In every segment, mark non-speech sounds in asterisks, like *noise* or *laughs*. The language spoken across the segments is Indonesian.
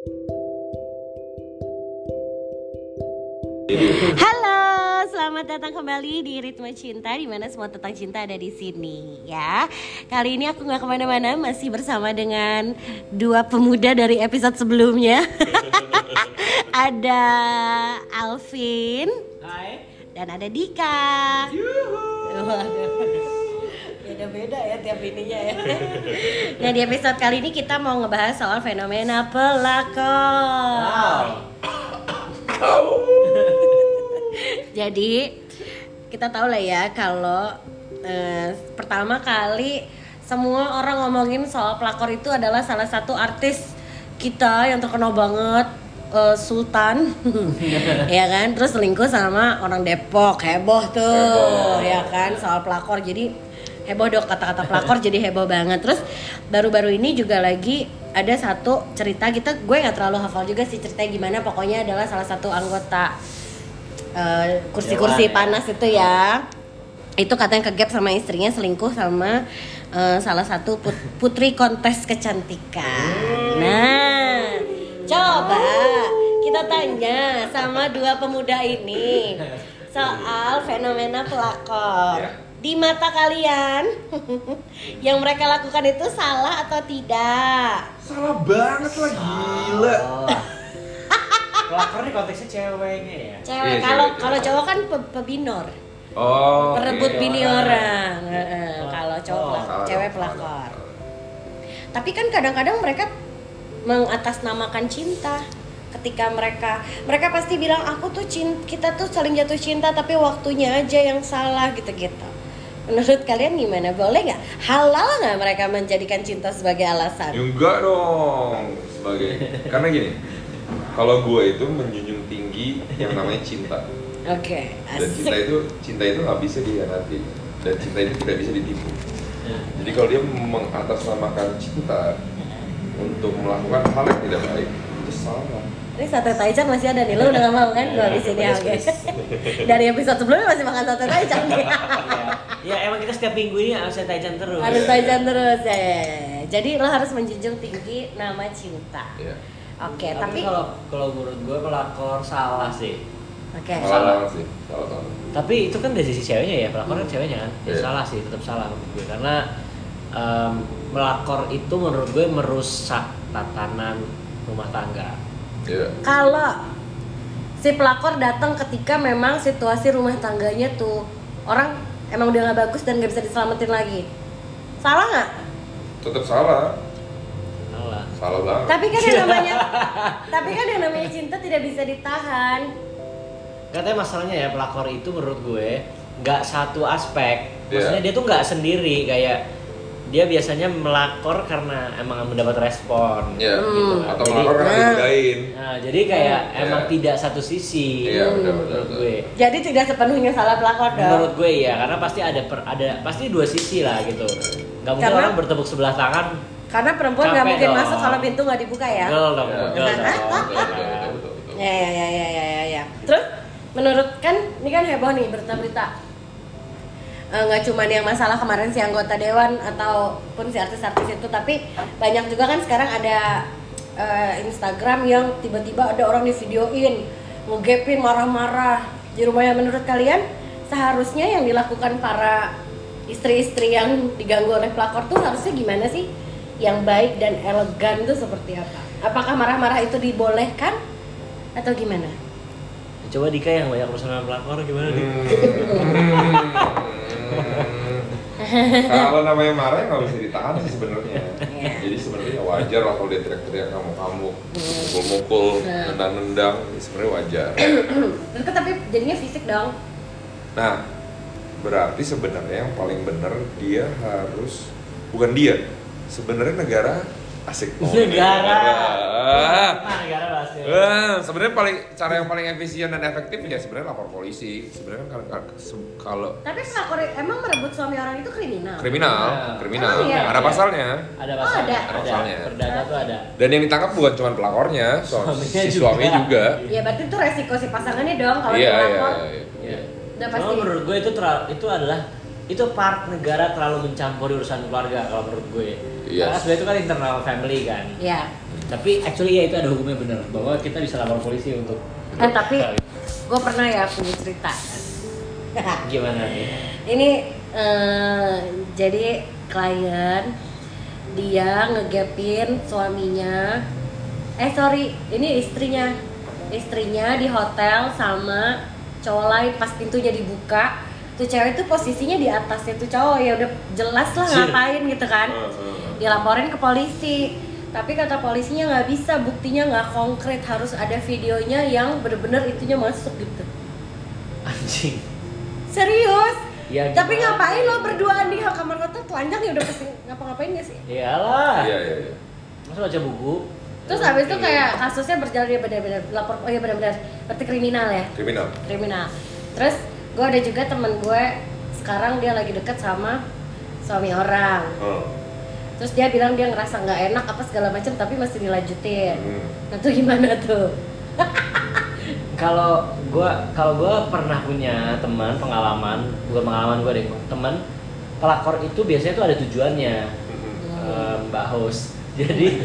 Halo, selamat datang kembali di Ritme Cinta di mana semua tentang cinta ada di sini ya. Kali ini aku nggak ke mana-mana, masih bersama dengan dua pemuda dari episode sebelumnya. *laughs* ada Alvin Hai. dan ada Dika. Beda-beda ya tiap ininya ya. *laughs* Nah di episode kali ini kita mau ngebahas soal fenomena pelakor. *laughs* Jadi kita tahu lah ya kalau eh, pertama kali semua orang ngomongin soal pelakor itu adalah salah satu artis kita yang terkenal banget eh, Sultan. *laughs* Ya kan? Terus selingkuh sama orang Depok. Heboh tuh. Heboh. ya kan? Soal pelakor. Jadi heboh dok kata-kata pelakor jadi heboh banget terus baru-baru ini juga lagi ada satu cerita kita gue nggak terlalu hafal juga sih ceritanya gimana pokoknya adalah salah satu anggota eh, kursi-kursi ya. panas itu ya itu katanya kegap sama istrinya selingkuh sama eh, salah satu put- putri kontes kecantikan nah coba kita tanya sama dua pemuda ini soal fenomena pelakor Ya. Di mata kalian *laughs* yang mereka lakukan itu salah atau tidak Salah banget lah gila. *laughs* Pelakor nih konteksnya ceweknya ya. cewek Iya, kalau cewek. kalau cowok kan pe- pebinor Oh. perebut iya. bini orang Heeh, kalau cowok Oh, pelak- Salah cewek dong, pelakor salah. tapi kan kadang-kadang mereka mengatasnamakan cinta ketika mereka mereka pasti bilang aku tuh cinta kita tuh saling jatuh cinta tapi waktunya aja yang salah gitu-gitu menurut kalian gimana? Boleh nggak? Halal nggak mereka menjadikan cinta sebagai Ya alasan? Enggak dong sebagai karena gini kalau gue itu menjunjung tinggi yang namanya cinta. Oke dan cinta itu cinta itu nggak bisa dihianati. Dan cinta itu tidak bisa ditipu. Jadi kalau dia mengatasnamakan cinta untuk melakukan hal yang tidak baik itu salah. Ini sate taichan masih ada nih. Lo udah gak mau kan gue habis ini oke. dari episode sebelumnya masih makan sate taichan nih Ya emang kita setiap minggu ini harus taichan terus. harus taichan terus ya, ya, ya. jadi lo harus menjunjung tinggi nama cinta ya oke tapi, tapi kalau kalau menurut gue pelakor salah sih. oke salah sih salah salah Tapi itu kan dari sisi ceweknya ya, pelakor kan ceweknya kan. Ya Iya. salah sih, tetap salah menurut gue karena em, melakor itu menurut gue merusak tatanan rumah tangga. ya kalau si pelakor datang ketika memang situasi rumah tangganya tuh orang emang udah nggak bagus dan nggak bisa diselamatin lagi salah nggak tetap salah Salah. salah banget tapi kan yang namanya *laughs* tapi kan yang namanya cinta tidak bisa ditahan Katanya masalahnya ya pelakor itu menurut gue nggak satu aspek. Maksudnya Iya. dia tuh nggak sendiri kayak dia biasanya melakor karena emang mendapat respon. ya gitu. atau Jadi- melakor karena Nah. digodain Nah, jadi kayak Iya. emang tidak satu sisi Iya, benar, benar, menurut gue. jadi tidak sepenuhnya salah pelakor dong Menurut gue ya, karena pasti ada per, ada pasti dua sisi lah gitu. Gak mungkin Karena- orang bertepuk sebelah tangan. karena perempuan nggak mungkin dong. masuk kalau pintu nggak dibuka ya dong, Ya, betul, dong. betul, Kan? betul, ya ya ya ya ya ya, ya. terus menurut kan ini kan heboh nih berita-berita Eh, nggak cuman yang masalah kemarin si anggota dewan ataupun si artis-artis itu tapi banyak juga kan sekarang ada eh, Instagram yang tiba-tiba ada orang di videoin ngegepin marah-marah di rumahnya menurut kalian seharusnya yang dilakukan para istri-istri yang diganggu oleh pelakor tuh harusnya gimana sih yang baik dan elegan tuh seperti apa apakah marah-marah itu dibolehkan atau gimana Coba Dika yang banyak urusan sama pelakor gimana? Hmm. *laughs* Kalau namanya marah ya nggak bisa ditahan sih sebenarnya. Iya. Jadi sebenarnya wajar lah kalau dia teriak-teriak kamu-kamu, mukul-mukul, Nah. nendang-nendang, sebenarnya wajar. *clears throat* Kan tapi jadinya fisik dong Nah, berarti sebenarnya yang paling benar dia harus bukan dia, sebenarnya negara asik. Oh, Negara. Negara bahasnya. Eh, sebenarnya paling cara yang paling efisien dan efektif ya sebenarnya lapor polisi. Sebenarnya kan kalau tapi pelakor emang merebut suami orang itu kriminal kriminal, Nah. kriminal, Emang iya? ada pasalnya. Ada Oh, pasalnya. ada. Ada pasalnya. Perdata tuh ada. Dan yang ditangkap bukan cuma pelakornya, so, Suaminya si juga. suaminya juga. ya berarti itu resiko si pasangannya dong kalau Iya, dia iya, lapor iya. Iya. Udah Cuma pasti. menurut gue itu terlalu, itu adalah itu part negara terlalu mencampuri urusan keluarga kalau menurut gue. Yes. Karena sebenarnya itu kan internal family kan. ya Tapi actually ya itu ada hukumnya bener bahwa kita bisa lapor polisi untuk Eh tapi gue pernah ya punya cerita. gimana nih? Ini eh, jadi klien dia ngegapin suaminya. Eh sorry, ini istrinya. Istrinya di hotel sama cowok lain pas pintunya dibuka. Tuh cewek tuh posisinya di atasnya tuh cowok ya udah jelas lah ngapain gitu kan. Dilaporin ke polisi tapi kata polisinya nggak bisa buktinya nggak konkret harus ada videonya yang bener-bener itunya masuk gitu Anjing. serius Ya, tapi gimana? ngapain lo berduaan di kamar hotel telanjang ya udah pasti ngapa-ngapain gak sih Iyalah. Iya iya iya. Masa baca buku? terus habis itu kayak kasusnya berjalan dia benar-benar lapor oh iya benar-benar berarti kriminal ya Kriminal. kriminal terus gue ada juga temen gue sekarang dia lagi deket sama suami orang Oh. Terus dia bilang dia ngerasa nggak enak apa segala macam tapi masih dilanjutin. Hmm. nah tuh gimana tuh? Kalau gua kalau gua pernah punya teman pengalaman, bukan pengalaman gua deh, teman pelakor itu biasanya tuh ada tujuannya, Hmm. eh, Mbak Host. *laughs* Jadi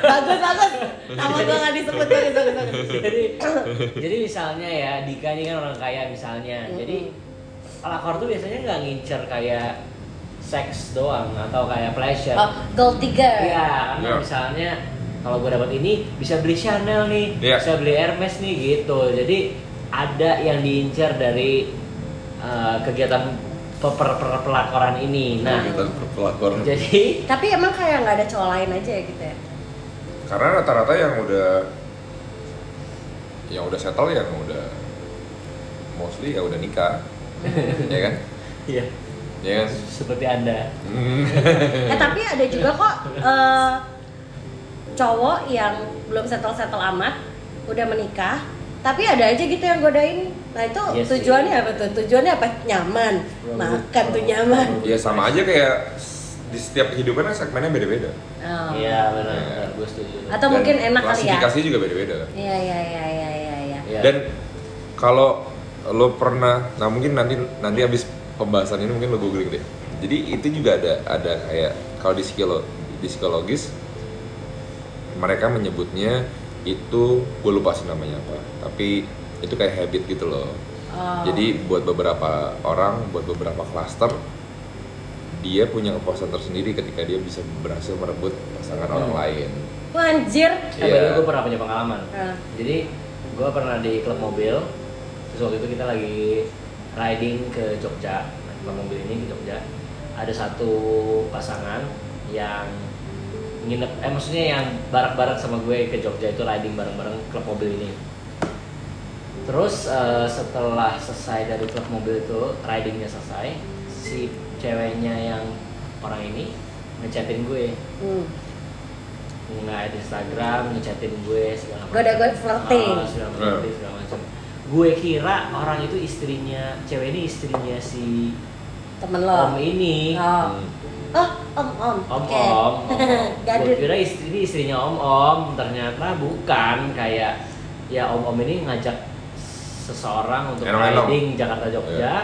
bagus bagus. Sama gue nggak disebut bagus jadi *coughs* jadi misalnya ya Dika ini kan orang kaya misalnya. Jadi pelakor tuh biasanya nggak ngincer kayak seks doang atau kayak pleasure oh gold digger iya karena Iya. misalnya kalau gue dapat ini bisa beli Chanel nih Iya. bisa beli Hermes nih gitu jadi ada yang diincar dari uh, kegiatan pe- per- per- pelakoran ini nah Kita pelakor. jadi tapi emang kayak nggak ada cowok lain aja ya gitu ya Karena rata-rata yang udah yang udah settle yang udah mostly ya udah nikah, ya kan? ya Ya kan? seperti anda Hmm. eh tapi ada juga kok eh, cowok yang belum settle settle amat udah menikah tapi ada aja gitu yang godain nah itu Iya sih. tujuannya apa tuh tujuannya apa nyaman makan tuh nyaman Ya sama aja kayak di setiap kehidupan kan segmennya beda-beda. Oh. iya benar Iya. benar gue setuju Atau Dan mungkin enak kali ya? Klasifikasi juga beda-beda kan. iya iya iya iya iya iya Iya. Dan kalau lo pernah, nah mungkin nanti nanti habis pembahasan ini mungkin lo googling deh. Jadi itu juga ada ada kayak kalau di psikolo, di psikologis mereka menyebutnya itu gue lupa sih namanya apa. Tapi itu kayak habit gitu loh. Oh. Jadi buat beberapa orang, buat beberapa klaster dia punya kepuasan tersendiri ketika dia bisa berhasil merebut pasangan orang Hmm. lain. Wah, anjir Eh, Iya. gue pernah punya pengalaman. Ah. Jadi gue pernah di klub mobil. Terus waktu itu kita lagi riding ke Jogja, naik mobil ini ke Jogja. Ada satu pasangan yang nginep, eh maksudnya yang barak-barak sama gue ke Jogja itu riding bareng-bareng klub mobil ini. Terus eh, setelah selesai dari klub mobil itu ridingnya selesai, si ceweknya yang orang ini ngechatin gue hmm. nge Instagram, ngechatin gue segala macam. Flirting. Ah, segala flirting, segala macam. Gue kira orang itu istrinya, cewek ini istrinya si temen lo om ini. oh Hmm. oh om om Om Oke. om, om, om. *laughs* gue kira istri ini istrinya om om, ternyata bukan kayak ya om om ini ngajak seseorang untuk Enong-enong. riding Jakarta Jogja. Iya.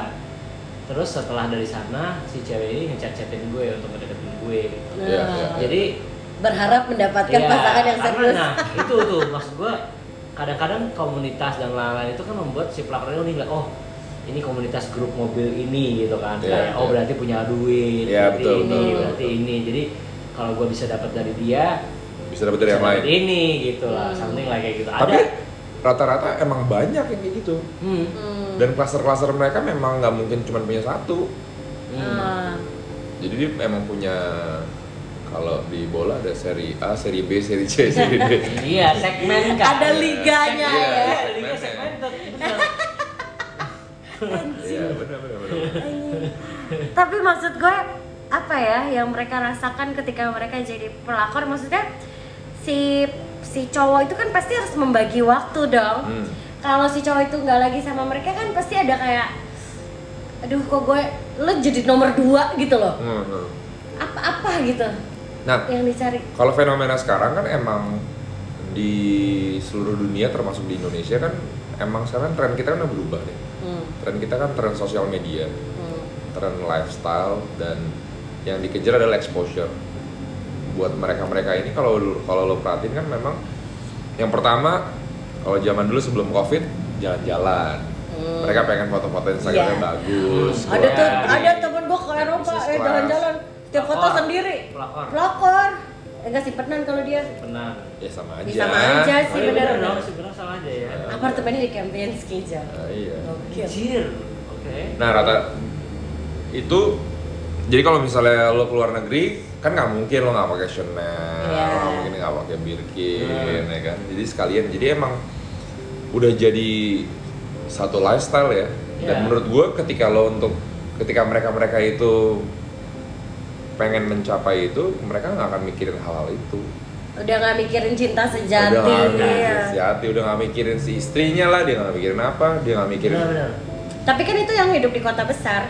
Terus setelah dari sana si cewek ini ngechat-chatin gue untuk ngedeketin gue. gitu. Iya, iya. Jadi berharap mendapatkan Iya, pasangan yang serius Nah, itu tuh maksud gua kadang-kadang komunitas dan lain-lain itu kan membuat si pelakor ini ngeliat oh ini komunitas grup mobil ini gitu kan Iya, kayak oh berarti punya duit Iya, berarti betul, ini betul, berarti betul. ini jadi kalau gua bisa dapat dari dia Bisa dapat dari bisa yang lain. ini gitu lah Hmm. something like kayak gitu Tapi ada rata-rata emang banyak yang kayak gitu. hmm. Hmm. Dan klaster-klaster mereka memang nggak mungkin cuma punya satu. Hmm. Ah. Jadi dia emang punya kalau di bola ada seri A, seri B, seri C, seri D. *laughs* iya segmen kan Ada liganya Iya, ya. Iya, liga segmented bener. *laughs* Iya, benar benar benar. tapi maksud gue apa ya yang mereka rasakan ketika mereka jadi pelakor maksudnya si si cowok itu kan pasti harus membagi waktu dong Hmm. kalau si cowok itu nggak lagi sama mereka kan pasti ada kayak aduh kok gue lo jadi nomor dua gitu loh Hmm, hmm. apa apa gitu Nah, yang dicari kalau fenomena sekarang kan emang di seluruh dunia termasuk di Indonesia kan emang sekarang tren kita kan udah berubah deh. hmm. Tren kita kan tren sosial media, Hmm. tren lifestyle dan yang dikejar adalah exposure. buat mereka-mereka ini kalau kalau lo perhatiin kan memang yang pertama kalau zaman dulu sebelum covid jalan-jalan Hmm. mereka pengen foto-foto Instagramnya Iya. bagus ada tuh ada temen gue ke Eropa eh jalan-jalan tiap foto Pelakor. sendiri Pelakor. pelakor eh, enggak simpenan kalau dia benar ya sama aja Ya, sama aja sih oh, iya bener dong sebenarnya sama aja ya apartemennya di Kempinski jam Nah, iya Gokil. Anjir. oke Nah rata itu jadi kalau misalnya lo keluar negeri kan nggak mungkin lo nggak pakai Chanel, Iya. nggak mungkin nggak pakai Birkin, Hmm. ya kan. Jadi sekalian jadi emang udah jadi satu lifestyle ya. Dan Iya. menurut gue ketika lo untuk ketika mereka mereka itu pengen mencapai itu mereka nggak akan mikirin hal-hal itu. udah nggak mikirin cinta sejati udah nggak ya. mikirin sejati, udah nggak mikirin si istrinya lah, dia nggak mikirin apa, dia nggak mikirin. benar benar tapi kan itu yang hidup di kota besar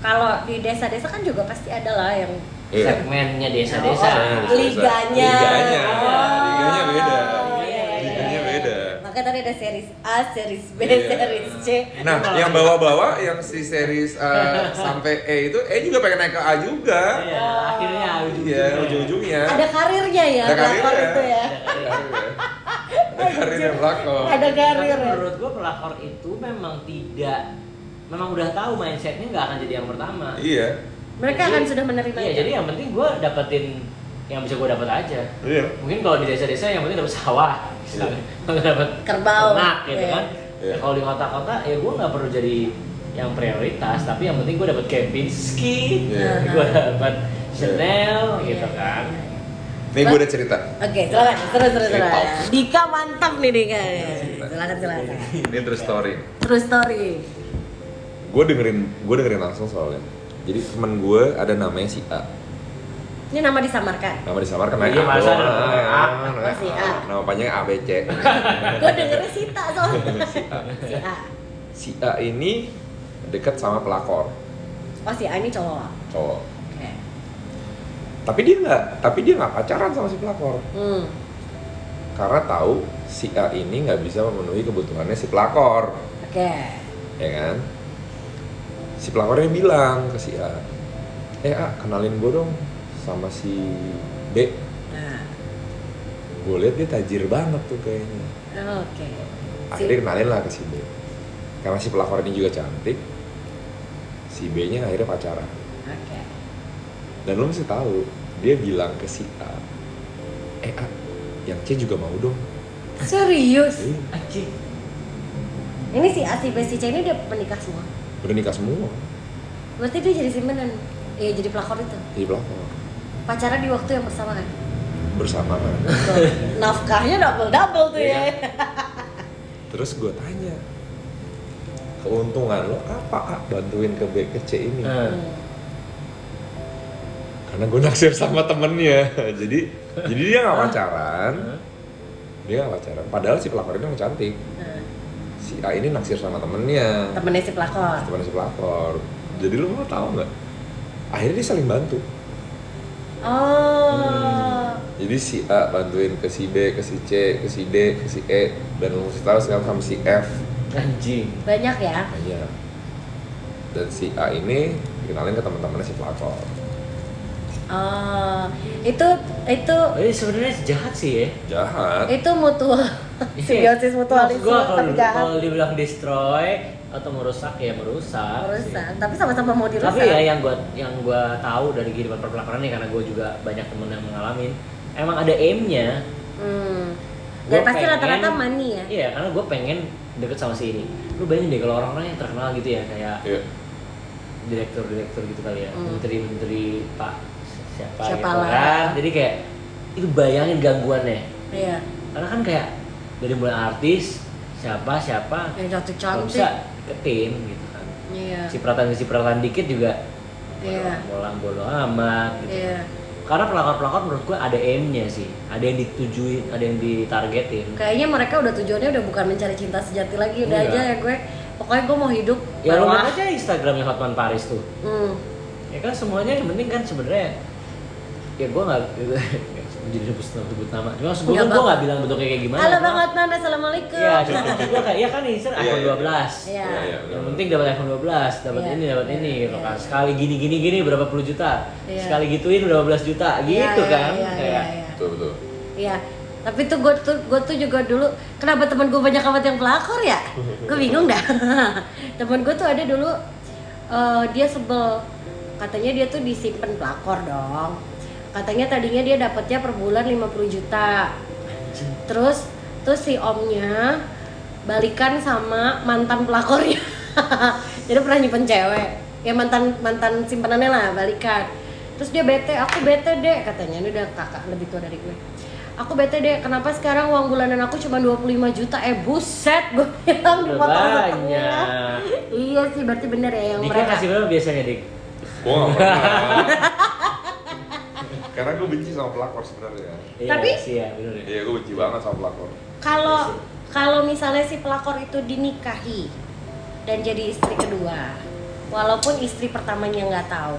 kalau di desa-desa kan juga pasti ada lah yang Iya. segmennya desa-desa Oh, liganya. liganya, Oh. liganya beda, makanya tadi ada series A, series B, Iya. series C Nah, yang bawa-bawa yang si series uh, sampai E itu E juga pengen naik ke A juga. iya akhirnya Iya, ujung-ujungnya. ada karirnya ya Ada pelakor karirnya. itu ya Ada karirnya ada Tapi karir ya. menurut gua pelakor itu memang tidak memang udah tahu mindsetnya nggak akan jadi yang pertama Iya. mereka Jadi- akan sudah menerima iya itu. jadi yang penting gua dapetin yang bisa gua dapat aja Iya. mungkin kalau di desa-desa yang penting dapat sawah misalnya Nggak dapat Kerbau. ternak gitu Iya. kan Iya. kalau di kota-kota ya gua nggak perlu jadi yang prioritas tapi yang penting gua dapat Kempinski Iya. gua dapat Chanel Iya. gitu kan Nih gue udah cerita. Oke, silakan. Terus terus terus. Dika mantap nih Dika. cerita. Silakan silakan. Ini true story. True story. Gue dengerin, gue dengerin langsung soalnya. Jadi temen gue ada namanya si A. Ini nama disamarkan. Nama disamarkan Iya, namanya A masa ada namanya A? Namanya Oh, si A. Nama panjangnya ABC. *laughs* Gue dengernya Sita soalnya. *laughs* si A. Si A. Si A ini dekat sama pelakor, Oh si A ini cowok. cowok. Oke. Tapi dia nggak, tapi dia nggak pacaran sama si pelakor. Hmm. karena tahu si A ini nggak bisa memenuhi kebutuhannya si pelakor, Oke. ya kan? Si pelakornya bilang ke si A, eh A kenalin gue dong sama si B. Nah. Gue lihat dia tajir banget tuh kayaknya. Oke. Akhirnya kenalin lah ke si B. Karena si pelakor ini juga cantik, si B-nya akhirnya pacaran. Oke. Dan lo mesti tahu, dia bilang ke si A, eh A, yang C juga mau dong. Serius? Eh, anjing Ini si A si B si C ini dia menikah semua. udah nikah semua, Berarti dia jadi simpenan. Iya jadi pelakor itu. jadi pelakor Pacaran di waktu yang bersamaan. bersamaan. Tuh, Nafkahnya double double tuh Iya. ya. Terus gue tanya, keuntungan lo apa ah bantuin ke B ke C ini? Hmm. Karena gue naksir sama temennya, jadi jadi dia nggak Hah? pacaran, Hmm. dia nggak pacaran. Padahal si pelakor ini yang cantik, si A ini naksir sama temennya, temennya si pelakor. temen si pelakor. Jadi lo mau tahu nggak? Akhirnya dia saling bantu. Oh. Jadi si A bantuin ke si B, ke si C, ke si D, ke si E, dan lo mesti tahu sekarang sama si F anjing Banyak ya. Iya. Dan si A ini kenalin ke teman-temannya si pelakor. Oh, itu itu ini sebenarnya jahat sih ya Jahat. itu mutual *laughs* simbiosis mutualisme Maksud gua kalau tapi jahat kalau dibilang destroy atau merusak ya merusak sih. merusak tapi sama-sama mau dirusak tapi ya yang gua yang gua tahu dari kehidupan perpelakoran nih karena gua juga banyak temen yang mengalami emang ada aimnya hmm. Dan pasti pengen- rata-rata money ya iya karena gue pengen deket sama si ini lu bayangin deh kalau orang-orang yang terkenal gitu ya kayak Iya. direktur-direktur gitu kali ya Hmm. menteri-menteri pak siapa, Siapa gitu lah. kan jadi kayak itu bayangin gangguannya iya karena kan kayak dari mulai artis siapa siapa yang cantik cantik bisa deketin gitu kan iya cipratan cipratan dikit juga Iya. bolang amat gitu. iya karena pelakor-pelakor menurut gue ada aimnya sih ada yang ditujui ada yang ditargetin kayaknya mereka udah tujuannya udah bukan mencari cinta sejati lagi udah Enggak. aja ya gue pokoknya gue mau hidup ya lihat aja instagramnya Hotman Paris tuh hmm. ya kan semuanya yang penting kan sebenarnya ya gue nggak jadi sebut sebut nama cuma sebelumnya Nggak gue nggak bilang bentuknya kayak gimana Halo Bang Hotman, Assalamualaikum. Iya, cuma gue kayak, ya kan ini Iya, iPhone iya. 12 Iya. Iya, iya. Yang penting dapat iPhone 12, dapat Iya. ini, dapat Iya, ini, iya. kan. Sekali gini gini gini berapa puluh juta. Iya. Sekali gituin udah 12 juta, Iya, gitu iya, kan. Iya, kayak iya, iya. betul betul Iya. Tapi tuh gue tuh gue tuh juga dulu kenapa teman gue banyak amat yang pelakor ya? Gue bingung dah. *laughs* temen gue tuh ada dulu eh, dia sebel katanya dia tuh disimpan pelakor dong. Katanya tadinya dia dapatnya per bulan 50 juta. Terus terus si omnya balikan sama mantan pelakornya. *laughs* Jadi pernah nyimpen cewek. Ya mantan mantan simpenannya lah balikan. Terus dia bete, aku bete deh katanya. Ini udah kakak lebih tua dari gue. Aku bete deh, kenapa sekarang uang bulanan aku cuma 25 juta? Eh buset, gue *laughs* bilang di foto banyak. Iya sih, berarti bener ya yang Dika mereka. kasih berapa biasanya dik? gue gak pernah *laughs* karena gue benci sama pelakor sebenarnya Iya Tapi- sih ya, bener ya. iya gue benci banget sama pelakor Kalau kalau misalnya si pelakor itu dinikahi dan jadi istri kedua, walaupun istri pertamanya nggak tahu,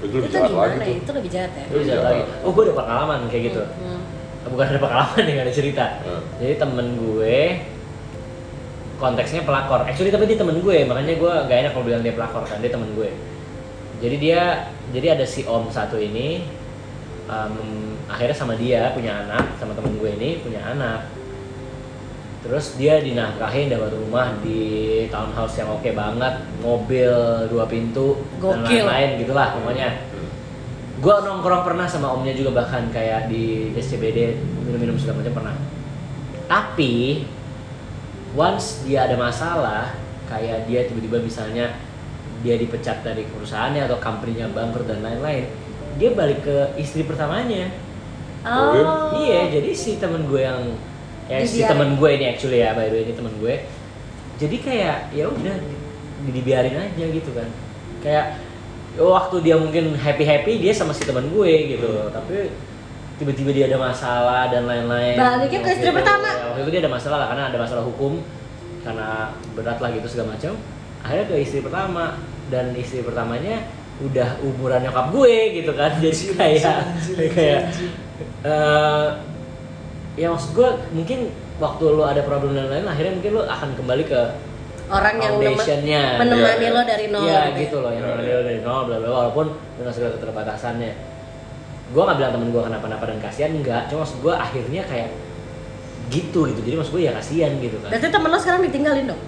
itu lebih itu jahat gimana? lagi ya? tuh Itu lebih jahat ya. Itu bisa lagi. Oh gue ada pengalaman kayak gitu. Hmm. Bukan ada pengalaman gak ada cerita. Hmm. Jadi temen gue konteksnya pelakor. Actually tapi dia temen gue, makanya gue gak enak kalau bilang dia pelakor kan, dia temen gue. Jadi dia, jadi ada si om satu ini, em, akhirnya sama dia punya anak, sama temen gue ini punya anak. Terus dia dinafkahin dapat rumah di townhouse yang oke banget, mobil dua pintu dan Gokil. lain-lain gitulah pokoknya. Gua nongkrong pernah sama omnya juga bahkan kayak di SCBD minum-minum segala macam pernah. Tapi once dia ada masalah, kayak dia tiba-tiba misalnya dia dipecat dari perusahaannya atau company-nya bangkrut dan lain-lain, dia balik ke istri pertamanya. Oh. Iya, jadi si temen gue yang ya si Dibiarin. temen gue ini actually ya by the way ini temen gue. Jadi kayak ya udah di- dibiarin aja gitu kan. Kayak oh, waktu dia mungkin happy happy dia sama si temen gue gitu, Hmm. tapi tiba-tiba dia ada masalah dan lain-lain. Baliknya ke istri itu- pertama. ya, waktu itu dia ada masalah lah karena ada masalah hukum karena berat lah gitu segala macam. Akhirnya ke istri pertama dan istri pertamanya udah umuran nyokap gue gitu kan *laughs* jadi kayak kayak eh, ya maksud gue mungkin waktu lo ada problem dan lain akhirnya mungkin lo akan kembali ke Orang yang menemani Iya, lo dari nol. Iya gitu ya. gitu loh yang menemani lo dari nol bla bla walaupun dengan segala keterbatasannya gue nggak bilang temen gue kenapa-napa dan kasihan enggak cuma maksud gue akhirnya kayak gitu gitu jadi maksud gue ya kasihan gitu kan Berarti temen lo sekarang ditinggalin dong?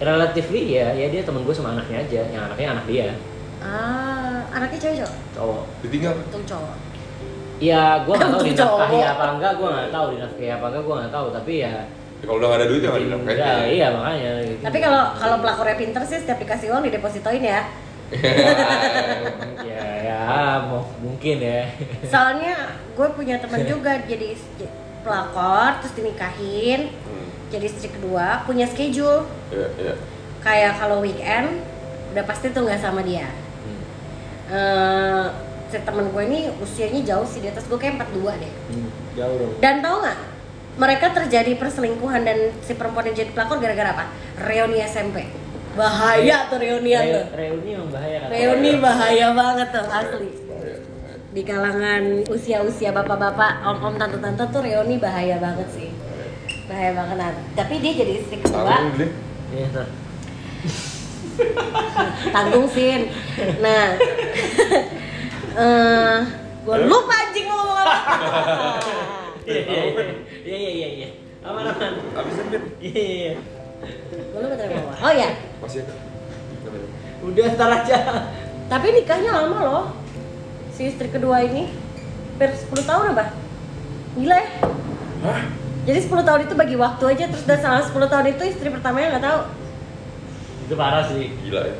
Relatively ya ya dia temen gue sama anaknya aja yang anaknya anak dia. Ah, anaknya cewek cowok? cowok. Ditinggal? Untung cowok. ya gue nggak tahu dinafkahi apa enggak gue nggak tahu dinafkahi apa enggak gue nggak tahu. Tapi ya Ya, kalau udah gak ada duit ya gak bikin- dinafkahin ya, iya makanya. Gitu. Tapi kalau kalau pelakornya pinter sih setiap dikasih uang didepositoin ya. ya ya mau mungkin ya. Soalnya gue punya teman *laughs* juga jadi pelakor terus dinikahin. Hmm, jadi istri kedua punya schedule iya iya kayak kalau weekend udah pasti tuh nggak sama dia. Hmm. Eh, si temen gue ini usianya jauh sih di atas gue kayak 42 deh. Hmm, jauh dong Dan tau nggak? Mereka terjadi perselingkuhan dan si perempuan yang jadi pelakor gara-gara apa? Reuni SMP. Bahaya tuh reunian Re- tuh. reuni yang bahaya kan Reuni bahaya banget tuh asli. Di kalangan usia-usia bapak-bapak, om-om, tante-tante tuh reuni bahaya banget sih. Bahaya banget. Nah, tapi dia jadi istri kedua, Iya, *laughs* tanggung sin. Nah, *laughs* eh gue lupa anjing mau ngomong apa. Iya, iya, iya. iya iya iya iya aman aman Habisin Bin iya iya iya. Gue lupa tadi. Oh ya, Masih ada udah ntar aja tapi nikahnya lama loh. Si istri kedua ini per 10 tahun apa? Gila ya? Hah? Jadi 10 tahun itu bagi waktu aja terus dan salah 10 tahun itu istri pertamanya nggak tahu. itu parah sih Gila ya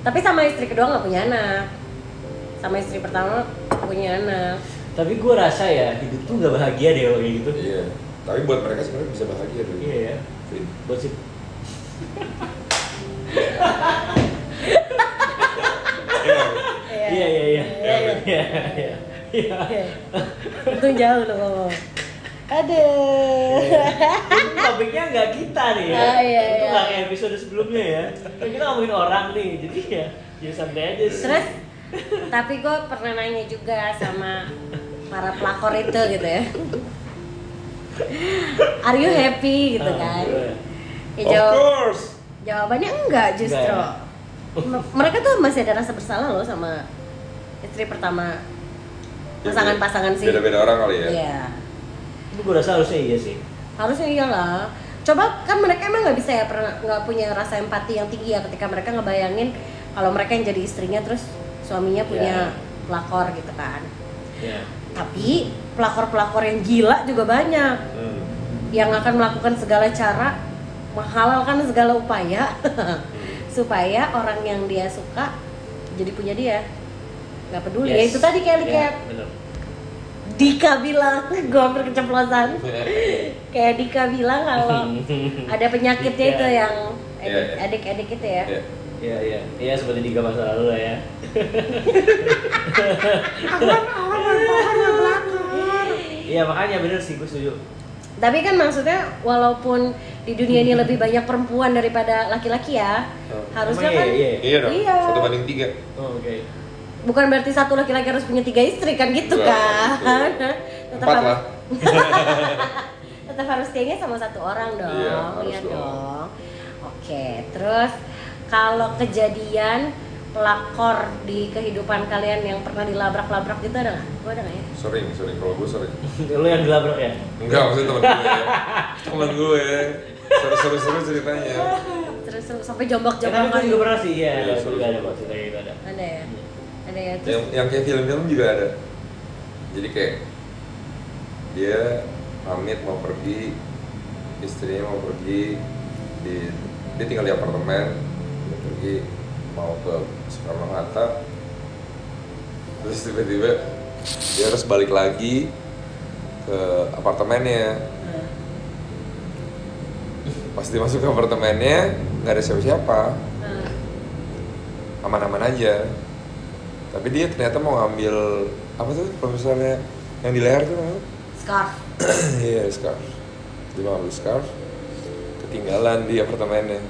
Tapi sama istri kedua nggak punya anak. Sama istri pertama punya anak. tapi gue rasa ya hidup tuh nggak bahagia deh kalau kayak gitu Iya Tapi buat mereka sebenarnya bisa bahagia dulu iya ya Vin buat sih *laughs* iya iya iya Iya, iya. iya iya iya Iya. Jauh loh Aduh. Ini topiknya nggak kita nih ya Ah, iya, itu iya. nggak kayak episode sebelumnya ya kan kita ngomongin orang nih jadi ya ya santai aja sih Terus tapi gue pernah nanya juga sama para pelakor itu gitu ya are you happy gitu Ah, kan iya. ya, Of jawab, course. jawabannya enggak justru Enggak M- mereka tuh masih ada rasa bersalah loh sama istri pertama pasangan-pasangan sih Beda-beda orang kali ya. Iya. Tapi gue rasa harusnya iya sih. harusnya iyalah coba kan mereka emang nggak bisa ya pernah nggak punya rasa empati yang tinggi ya ketika mereka ngebayangin kalau mereka yang jadi istrinya terus suaminya punya Iya. pelakor gitu kan Iya. tapi pelakor-pelakor yang gila juga banyak Hmm. yang akan melakukan segala cara menghalalkan segala upaya *laughs* supaya orang yang dia suka jadi punya dia nggak peduli ya Yes. itu tadi kayak Iya, kayak bener. Dika bilang gue hampir keceplosan kayak Dika bilang kalau *laughs* ada penyakitnya Dika. itu yang Iya, iya. edik-edik itu ya Iya. Iya iya iya seperti tiga masa lalu lah ya. Iya makanya bener sih gue setuju. tapi kan maksudnya walaupun di dunia ini lebih banyak perempuan daripada laki-laki ya Oh. harusnya Emang kan iya, iya. Iya dong. Iya. Satu banding tiga. Oh, Oke. Bukan berarti satu laki-laki harus punya tiga istri kan gitu Enggak, kan betul. *laughs* tetap Empat harus lah. *laughs* tetap harus stay sama satu orang dong Iya, harus iya dong. dong oke terus kalau kejadian pelakor di kehidupan kalian yang pernah dilabrak-labrak gitu ada nggak? Gue ada nggak ya? Sering, sering. Kalau gue sering. Lu yang dilabrak ya? Enggak, maksudnya temen gue. temen gue. Seru-seru ceritanya. Terus sampai Ya, kan jombak-jombak gue juga pernah sih, iya. Iya, juga ada kok cerita gitu ada. Ada ya? Ada ya? Yang, Terus yang kayak film-film juga ada. Jadi kayak dia pamit mau pergi, istrinya mau pergi, di dia tinggal di apartemen, dia pergi mau ke Soekarno Hatta, terus tiba-tiba dia harus balik lagi ke apartemennya. Nah, Pas dia masuk ke apartemennya nggak ada siapa-siapa, nah, aman-aman aja. Tapi dia ternyata mau ngambil apa tuh misalnya yang di leher tuh namanya? scarf *clears throat* Iya scarf. Dia mau ngambil scarf, ketinggalan di apartemennya.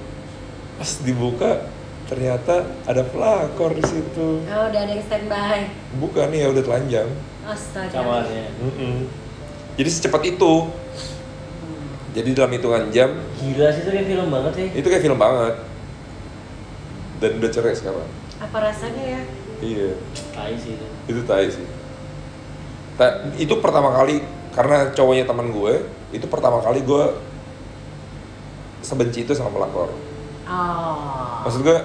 Pas dibuka ternyata ada pelakor di situ. Oh udah ada yang standby Bukan ya udah telanjang. Astaga Kamarnya. Mm-mm. Jadi secepat itu. Jadi dalam hitungan jam Gila sih itu kayak film banget sih. itu kayak film banget. Dan udah cerai sekarang. Apa rasanya ya? Iya. Tai sih itu. itu tai sih. Ta- itu pertama kali karena cowoknya teman gue itu pertama kali gue sebenci itu sama pelakor. Oh. Maksud gue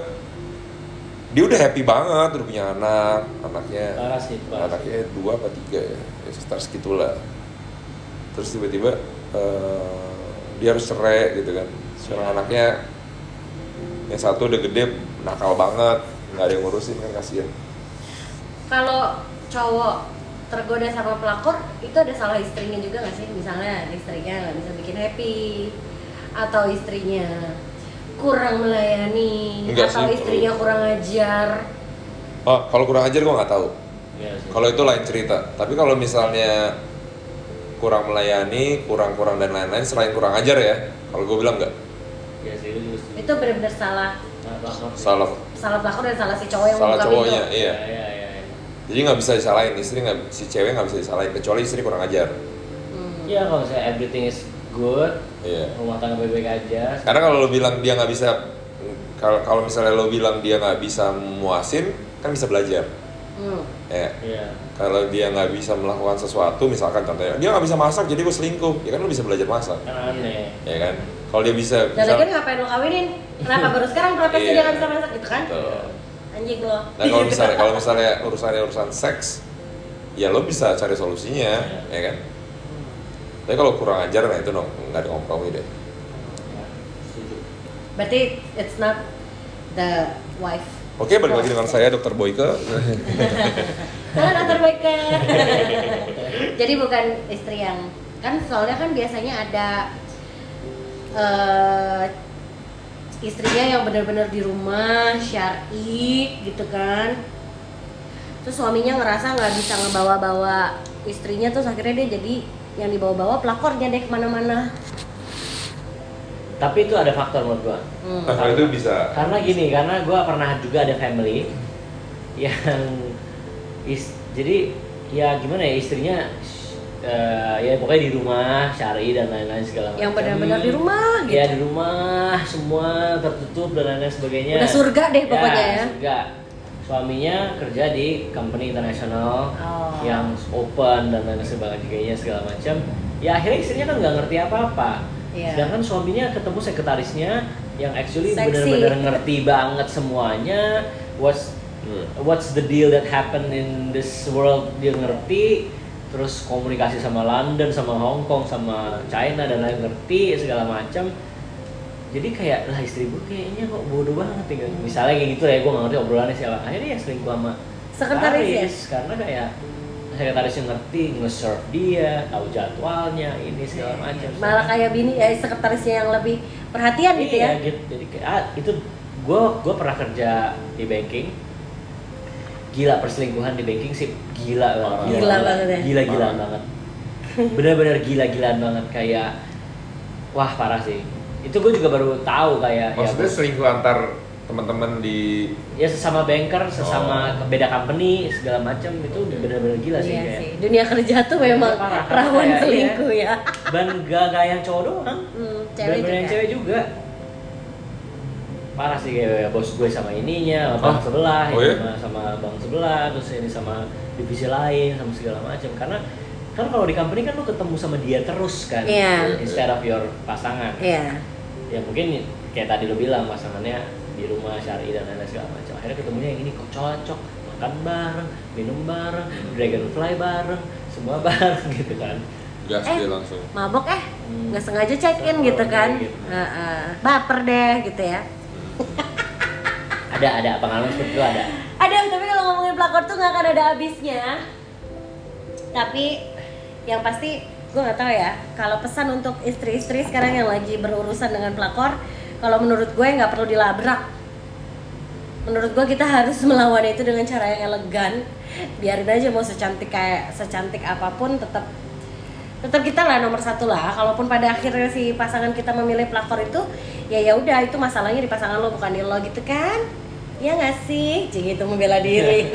dia udah happy banget udah punya anak anaknya. Parah sih, parah anaknya dua apa tiga ya ya sekitar segitulah. Terus tiba-tiba eh, dia harus cerai gitu kan. Sekarang anaknya yang satu udah gede nakal banget nggak ada yang ngurusin kan kasihan Kalau cowok tergoda sama pelakor itu ada salah istrinya juga nggak sih? Misalnya istrinya nggak bisa bikin happy atau istrinya kurang melayani Enggak atau sih. istrinya kurang ajar oh kalau kurang ajar gue nggak tahu Iya sih. Kalau itu lain cerita. Tapi kalau misalnya kurang melayani, kurang-kurang dan lain-lain, selain kurang ajar ya. Kalau gue bilang nggak. Iya sih itu benar-benar salah Nah. Salah, salah pelakor dan salah si cowok yang salah cowoknya. pintu. Iya. Iya iya iya. Jadi nggak bisa disalahin. Istri nggak, si cewek nggak bisa disalahin. Kecuali istri kurang ajar. Hmm. Iya kalau misalnya everything is good, Iya. rumah tangga baik-baik aja. Karena kalau lo bilang dia nggak bisa, kalau kalau misalnya lo bilang dia nggak bisa muasin, kan bisa belajar. Hmm. Ya. Iya. Kalau dia nggak bisa melakukan sesuatu, misalkan contohnya dia nggak bisa masak, jadi gue selingkuh. Ya kan lo bisa belajar masak, Kan aneh. ya kan? Kalau dia bisa, Dan misal- lagi ngapain lo kawinin? Kenapa baru sekarang protesnya Iya. dia nggak bisa masak gitu kan? Betul. Anjing lo. Nah kalau misalnya kalau misalnya urusannya urusan seks, ya lo bisa cari solusinya, ya kan? Tapi kalau kurang ajar, nah itu dong nggak ada kompromi deh. Ya, setuju. Berarti it's not the wife. Oke, balik lagi dengan saya Dokter Boyke. *laughs* Halo dokter Boyke. *laughs* Jadi bukan istri yang kan soalnya kan biasanya ada eh istrinya yang benar-benar di rumah syari gitu kan. Terus suaminya ngerasa nggak bisa ngebawa-bawa istrinya terus akhirnya dia jadi yang dibawa-bawa pelakornya deh ke mana-mana. Tapi itu ada faktor menurut gua. Hmm. Kalau itu bisa. Karena gini, karena gua pernah juga ada family yang is jadi ya gimana ya istrinya eh, ya pokoknya di rumah syari dan lain-lain segala macam Yang benar-benar di rumah gitu. ya di rumah semua tertutup dan lain-lain sebagainya Udah surga deh pokoknya ya. surga suaminya kerja di company internasional Oh. yang open dan lain sebagainya segala macam ya akhirnya istrinya kan nggak ngerti apa-apa Iya. sedangkan suaminya ketemu sekretarisnya yang actually benar-benar ngerti banget semuanya. What's what's the deal that happen in this world? Dia ngerti. Terus komunikasi sama London sama Hong Kong sama China dan lain ngerti segala macam. Jadi kayak lah istri gue kayaknya kok bodoh banget ya. Misalnya kayak gitu ya gue gak ngerti obrolannya siapa. Akhirnya ya selingkuh sama Sekretaris ya? karena kayak sekretarisnya ngerti nge-serve dia tahu jadwalnya ini segala macam Malah kayak bini ya sekretarisnya yang lebih perhatian gitu ya. Iya, gitu. Jadi kayak ah, itu gue gue pernah kerja di banking. Gila perselingkuhan di banking sih gila banget. Gila banget ya? Gila gila banget. Bener-bener gila-gilaan banget kayak wah parah sih. Itu gue juga baru tahu kayak Maksudnya ya, selingkuh antar teman-teman di ya sesama banker, sesama Oh. beda company segala macam itu bener-bener gila sih Iya kayak. sih. Dunia kerja tuh memang Parah, rawan kayak, selingkuh ya. Dan gak gak yang cowok doang. Hmm, cewek yang juga. cewek juga parah sih kayak bos gue sama ininya sama bang Oh. sebelah Oh, iya? sama, sama bang sebelah terus ini sama divisi lain sama segala macam karena kan kalau di company kan lu ketemu sama dia terus kan Iya. instead of your pasangan Iya. ya mungkin kayak tadi lu bilang pasangannya di rumah syari dan lain-lain segala macam akhirnya ketemunya yang ini kok cocok makan bareng minum bareng dragonfly bareng semua *laughs* bareng gitu kan gas Eh. dia langsung. Mabok eh Hmm. nggak sengaja check in gitu kan. Gitu. Heeh. Baper deh gitu ya. *laughs* ada ada pengalaman seperti itu ada Ada, tapi kalau ngomongin pelakor tuh nggak akan ada habisnya. Tapi yang pasti gue nggak tahu ya. Kalau pesan untuk istri-istri sekarang yang lagi berurusan dengan pelakor, kalau menurut gue nggak perlu dilabrak. Menurut gue kita harus *laughs* melawan itu dengan cara yang elegan. Biarin aja mau secantik kayak secantik apa pun tetap tetap kita lah nomor satu lah. Kalaupun pada akhirnya si pasangan kita memilih pelakor itu, ya ya udah itu masalahnya di pasangan lo bukan di lo gitu kan? Ya nggak sih? Jadi itu membela diri.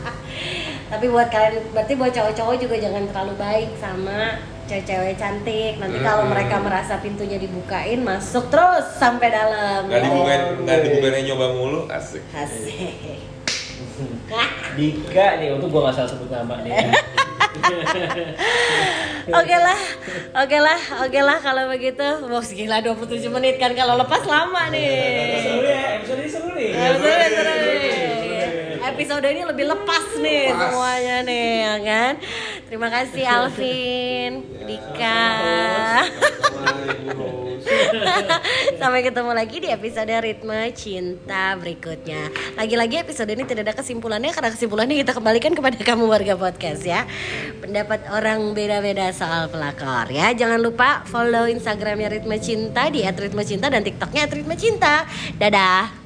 *laughs* Tapi buat kalian, berarti buat cowok-cowok juga jangan terlalu baik sama cewek-cewek cantik. Nanti kalau Hmm. mereka merasa pintunya dibukain, masuk terus sampai dalam. Nggak dibukain, nggak dibukain nyoba mulu, asik. Asik. *laughs* Dika nih untuk gua nggak salah sebut nama nih *laughs* Oke lah, oke lah, oke lah kalau begitu. Wah gila 27 menit kan kalau lepas lama nih. seru ya episode ini seru nih Eh, seru, seru nih. Episode ini lebih lepas nih Lepas. semuanya nih, ya kan? Terima kasih Alvin, Dika. *laughs* Sampai ketemu lagi di episode Ritme Cinta berikutnya. Lagi-lagi episode ini tidak ada kesimpulannya karena kesimpulannya kita kembalikan kepada kamu warga podcast ya. Pendapat orang beda-beda soal pelakor ya. Jangan lupa follow Instagramnya Ritme Cinta di @ritmecinta dan TikToknya @ritmecinta. Dadah.